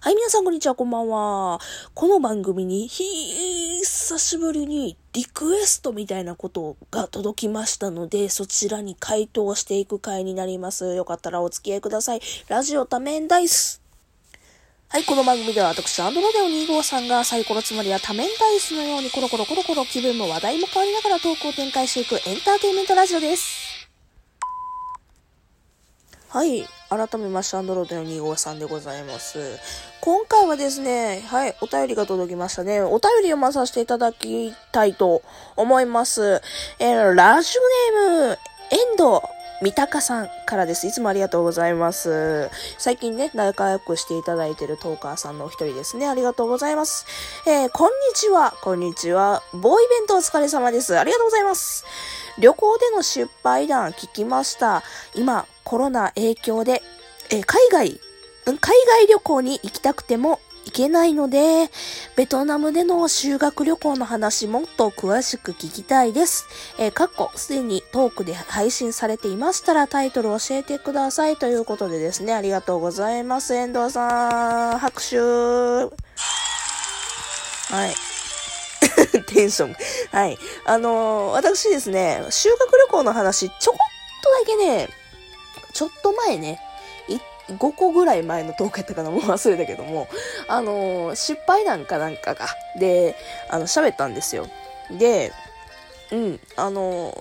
はい、皆さんこんにちは、こんばんは。この番組に、久しぶりにリクエストみたいなことが届きましたので、そちらに回答していく回になります。よかったらお付き合いください。ラジオ多面ダイス。はい、この番組では私、アンドロデオ2号さんがサイコロつまりは多面ダイスのようにコロコロコロコロ気分も話題も変わりながらトークを展開していくエンターテインメントラジオです。はい。改めまして、アンドロイドの2号さんでございます。今回はですね、はい、お便りが届きましたね。お便り読まさせていただきたいと思います。えー、ラジオネーム、遠藤三鷹さんからです。いつもありがとうございます。最近ね、仲良くしていただいているトーカーさんのお一人ですね。ありがとうございます。えー、こんにちは。こんにちは。ボーイベントお疲れ様です。ありがとうございます。旅行での失敗談聞きました。今、コロナ影響で、え海外、海外旅行に行きたくても行けないので、ベトナムでの修学旅行の話もっと詳しく聞きたいです。えー、過去、すでにトークで配信されていましたらタイトル教えてくださいということでですね、ありがとうございます。遠藤さん、拍手。はい。テンション。はい。あのー、私ですね、修学旅行の話、ちょこっとだけね、ちょっと前ね、5個ぐらい前のトークやったかなもう忘れたけども、あのー、失敗談かなんかが、で、あの、喋ったんですよ。で、うん、あの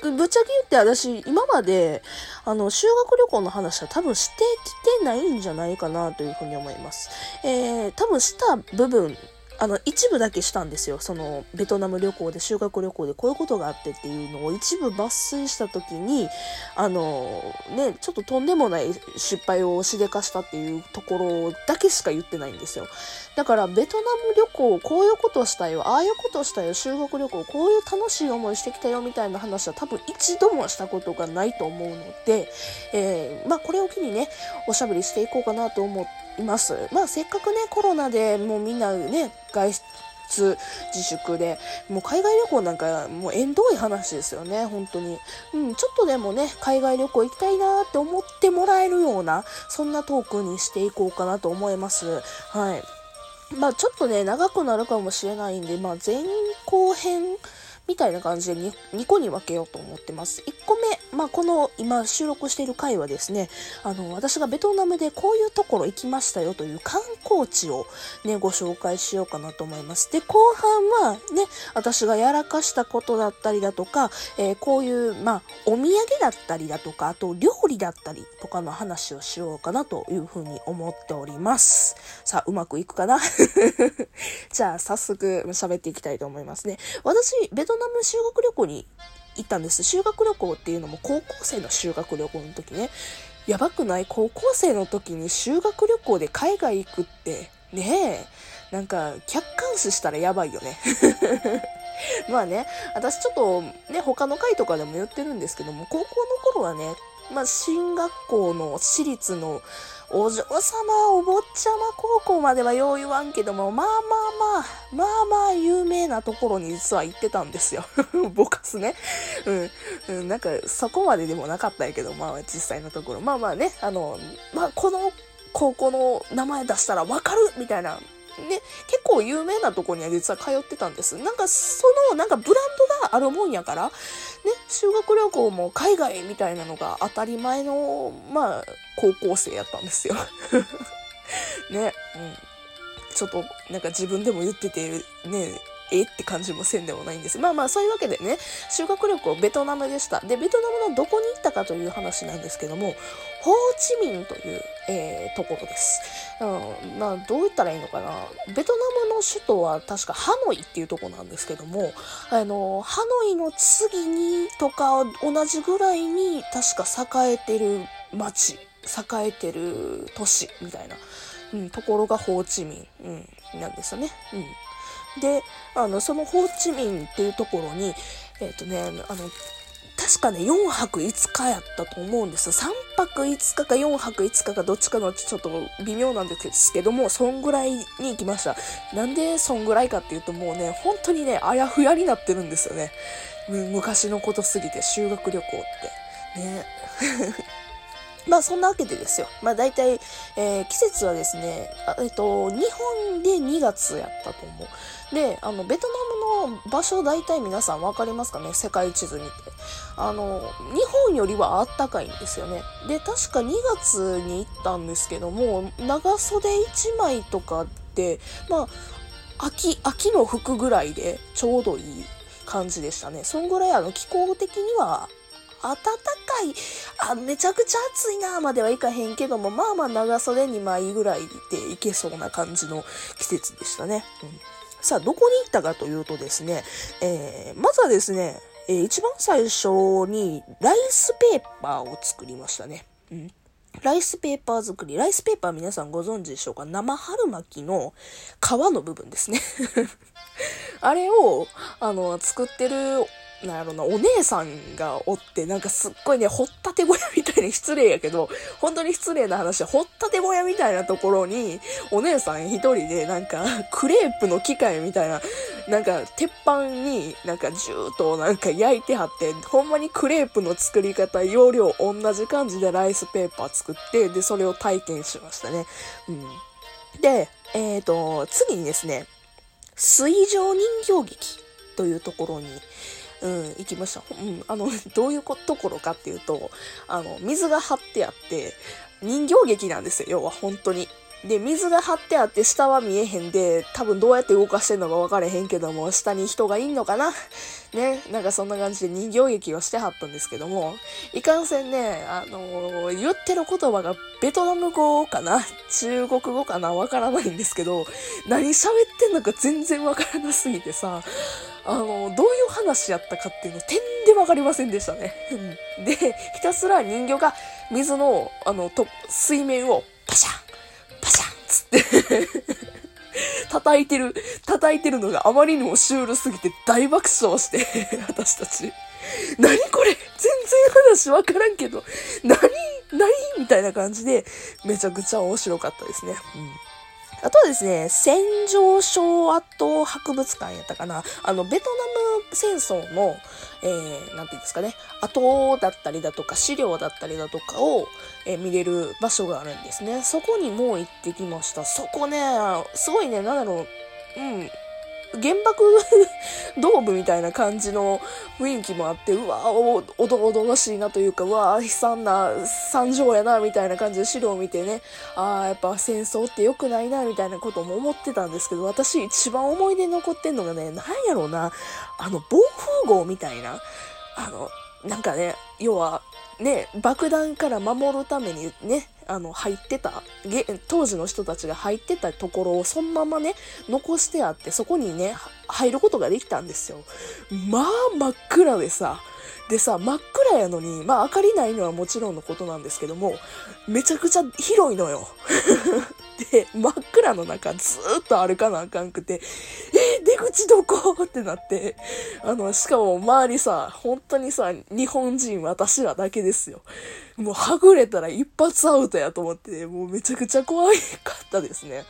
ー、ぶっちゃけ言って私、今まで、あの、修学旅行の話は多分してきてないんじゃないかなというふうに思います。えー、多分した部分あの、一部だけしたんですよ。その、ベトナム旅行で、修学旅行でこういうことがあってっていうのを一部抜粋した時に、あの、ね、ちょっととんでもない失敗をしでかしたっていうところだけしか言ってないんですよ。だから、ベトナム旅行、こういうことしたよ、ああいうことしたよ、修学旅行、こういう楽しい思いしてきたよ、みたいな話は多分一度もしたことがないと思うので、えー、まあ、これを機にね、おしゃべりしていこうかなと思って、います。まあせっかくね、コロナでもうみんなね、外出自粛で、もう海外旅行なんかもう縁遠い話ですよね、本当に。うん、ちょっとでもね、海外旅行行きたいなって思ってもらえるような、そんなトークにしていこうかなと思います。はい。まあちょっとね、長くなるかもしれないんで、まあ前後編、みたいな感じで 2, 2個に分けようと思ってます。1個目、まあ、この今収録している回はですね、あの、私がベトナムでこういうところ行きましたよという観光地をね、ご紹介しようかなと思います。で、後半はね、私がやらかしたことだったりだとか、えー、こういう、まあ、お土産だったりだとか、あと料理だったりとかの話をしようかなというふうに思っております。さあ、うまくいくかな？じゃあ、早速喋っていきたいと思いますね。私、ベトナム修学旅行に行ったんです。修学旅行っていうのも高校生の修学旅行の時ね。やばくない？高校生の時に修学旅行で海外行くって、ねえ、なんか客観視したらやばいよね。まあね、私ちょっとね、他の回とかでも言ってるんですけども、高校の頃はね、まあ、進学校の私立のお嬢様お坊ちゃま高校まではよう言わんけども、まあまあまあ、まあまあ有名なところに実は行ってたんですよ。ボカスね。うん。うん、なんかそこまででもなかったんやけど、まあ実際のところ。まあまあね、あの、まあこの高校の名前出したらわかるみたいなね、結構有名なとこには実は通ってたんです。なんかその、なんかブランドがあるもんやから、修学旅行も海外みたいなのが当たり前の、まあ、高校生やったんですよ。ね、うん。ちょっと、なんか自分でも言ってて、ね、えって感じもせんでもないんです。まあまあ、そういうわけでね、修学旅行ベトナムでした。で、ベトナムのどこに行ったかという話なんですけども、ホーチミンという、えー、ところです。うん、まあ、どう言ったらいいのかな。ベトナムの首都は確かハノイっていうとこなんですけども、あの、ハノイの次にとか同じぐらいに確か栄えてる街、栄えてる都市みたいな、うん、ところがホーチミン、うん、なんですよね。うん。で、あの、そのホーチミンっていうところに、えっ、ー、とね、あの、確かね、4泊5日やったと思うんです3泊5日か4泊5日かどっちかのちょっと微妙なんですけども、そんぐらいに行きました。なんでそんぐらいかっていうともうね、本当にね、あやふやになってるんですよね。昔のことすぎて、修学旅行って。ね。まあそんなわけでですよ。まあ大体、えー、季節はですね、えっと、日本で2月やったと思う。で、あの、ベトナムの場所大体皆さんわかりますかね？世界地図見て。あの、日本よりはあったかいんですよね。で、確か2月に行ったんですけども、長袖1枚とかって、まあ、秋、秋の服ぐらいでちょうどいい感じでしたね。そんぐらいあの気候的には暖かい、あ、めちゃくちゃ暑いなまではいかへんけども、まあまあ長袖2枚ぐらいでいけそうな感じの季節でしたね。うん、さあ、どこに行ったかというとですね、えー、まずはですね、えー、一番最初にライスペーパーを作りましたね。うんライスペーパー作り。ライスペーパー皆さんご存知でしょうか？生春巻きの皮の部分ですね あれを、あの、作ってるなんやろな、お姉さんがおって、なんかすっごいね、掘ったて小屋みたいに失礼やけど、本当に失礼な話、掘ったて小屋みたいなところに、お姉さん一人で、なんか、クレープの機械みたいな、なんか、鉄板になんかジューとなんか焼いてはって、ほんまにクレープの作り方、容量同じ感じでライスペーパー作って、で、それを体験しましたね。うん。で、えっ、ー、と、次にですね、水上人形劇というところに、うん、行きました。うん、あの、どういうところかっていうと、あの、水が張ってあって、人形劇なんですよ、要は本当に。で、水が張ってあって下は見えへんで、多分どうやって動かしてんのか分かれへんけども、下に人がいんのかな？ね、なんかそんな感じで人形劇をしてはったんですけども、いかんせんね、あのー、言ってる言葉がベトナム語かな？中国語かな？わからないんですけど、何喋ってんのか全然わからなすぎてさ、あの、どういう話やったかっていうの、点でわかりませんでしたね。で、ひたすら人形が水の、あの、と、水面をパシャンパシャンつって 叩いてる、叩いてるのがあまりにもシュールすぎて大爆笑して 私たち。何これ？全然話わからんけど、何何？みたいな感じで、めちゃくちゃ面白かったですね。うんあとはですね、戦場昭和と博物館やったかな。あの、ベトナム戦争の、えー、なんて言うんですかね、跡だったりだとか、資料だったりだとかを、えー、見れる場所があるんですね。そこにもう行ってきました。そこね、すごいね、なんだろう、うん、原爆ドームみたいな感じの雰囲気もあって、うわお、おどおどろしいなというか、うわ悲惨な惨状やな、みたいな感じで資料を見てね、ああ、やっぱ戦争って良くないな、みたいなことも思ってたんですけど、私一番思い出に残ってんのがね、なんやろうな、あの、防風壕みたいな、あの、なんかね、要は、ね、爆弾から守るためにね、あの、入ってた、当時の人たちが入ってたところをそのままね、残してあって、そこにね、入ることができたんですよ。まあ、真っ暗でさ、でさ、真っ暗やのに、まあ、明かりないのはもちろんのことなんですけども、めちゃくちゃ広いのよ。で、真っ暗の中ずっと歩かなあかんくて、えー、出口どこ？ってなって、あの、しかも周りさ、本当にさ、日本人私らだけですよ。もうはぐれたら一発アウトやと思って、もうめちゃくちゃ怖かったですね。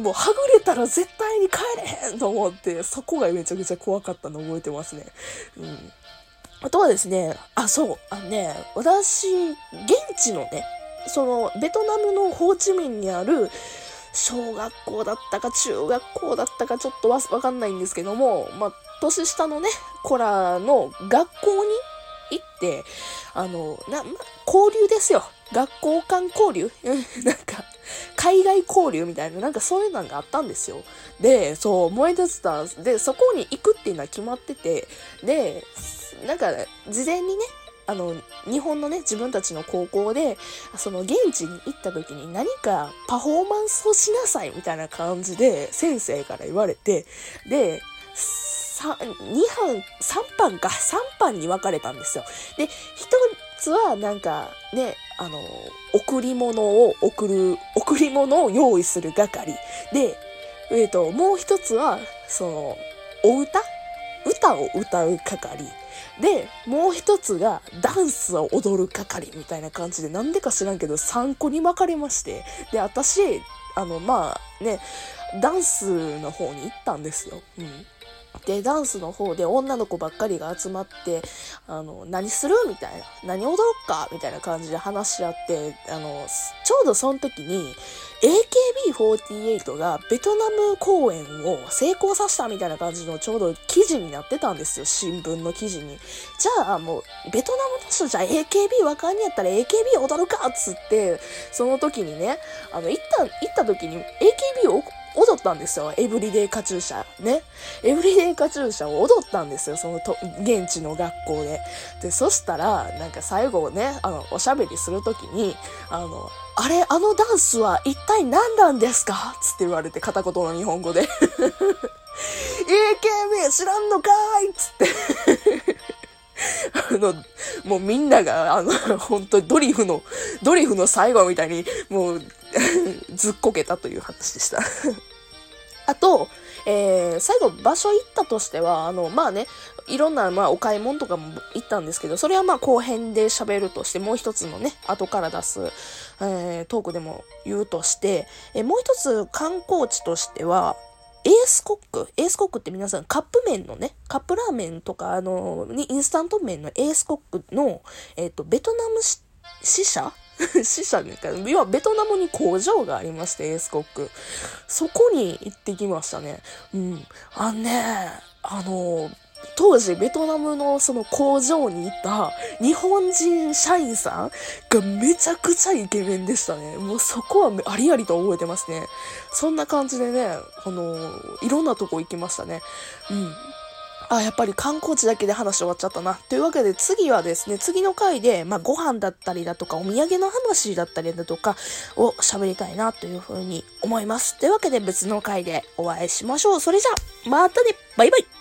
もうはぐれたら絶対に帰れへんと思って、そこがめちゃくちゃ怖かったの覚えてますね。うん。あとはですね、あ、そう、あのね、私、現地のね、その、ベトナムのホーチミンにある、小学校だったか中学校だったかちょっとわわかんないんですけども、まあ、年下のね、子らの学校に行って、あの、な、ま、交流ですよ。学校間交流？なんか、海外交流みたいな、なんかそういうのがあったんですよ。で、そう、思い出した。で、そこに行くっていうのは決まってて、で、なんか、事前にね、あの、日本のね、自分たちの高校で、その現地に行った時に何かパフォーマンスをしなさいみたいな感じで先生から言われて、で、2班、3班か、3班に分かれたんですよ。で、1つはなんかね、あの、贈り物を送る、贈り物を用意する係。で、えっ、ー、と、もう1つは、その、お歌？歌を歌う係。で、もう一つがダンスを踊る係みたいな感じで、なんでか知らんけど3個に分かれまして、で、私、あの、まあね、ダンスの方に行ったんですよ。うん。で、ダンスの方で女の子ばっかりが集まって、あの、何するみたいな。何踊ろっかみたいな感じで話し合って、あの、ちょうどその時に、AKB48 がベトナム公演を成功させたみたいな感じのちょうど記事になってたんですよ。新聞の記事に。じゃあもう、ベトナムの人じゃ AKB わかんねやったら AKB 踊るかっつって、その時にね、あの、行った、行った時に AKB を踊ったんですよ。エブリデイカチューシャ。ね。エブリデイカチューシャを踊ったんですよ。そのと、現地の学校で。で、そしたら、なんか最後ね、あの、おしゃべりするときに、あの、あれ、あのダンスは一体何なんですか？つって言われて、片言の日本語で。AKB 知らんのかーい？つってあの、もうみんなが、あの、本当にドリフの、ドリフの最後みたいに、もう ずっこけたという話でした。あと、えー、最後場所行ったとしては、あの、まあね、いろんな、まあ、お買い物とかも行ったんですけど、それはまあ、後編で喋るとして、もう一つのね、後から出す、えー、トークでも言うとして、えー、もう一つ観光地としては、エースコック？エースコックって皆さんカップ麺のね、カップラーメンとか、あの、インスタント麺のエースコックの、えっ、と、ベトナム支社支社ですか要はベトナムに工場がありまして、エースコック。そこに行ってきましたね。うん。あのね、あの、当時ベトナムのその工場にいた日本人社員さんがめちゃくちゃイケメンでしたね。もうそこはありありと覚えてますね。そんな感じでね、あの、いろんなとこ行きましたね。うん。あ、やっぱり観光地だけで話終わっちゃったな。というわけで次はですね、次の回で、まあ、ご飯だったりだとか、お土産の話だったりだとかを喋りたいなというふうに思います。というわけで別の回でお会いしましょう。それじゃ、またねバイバイ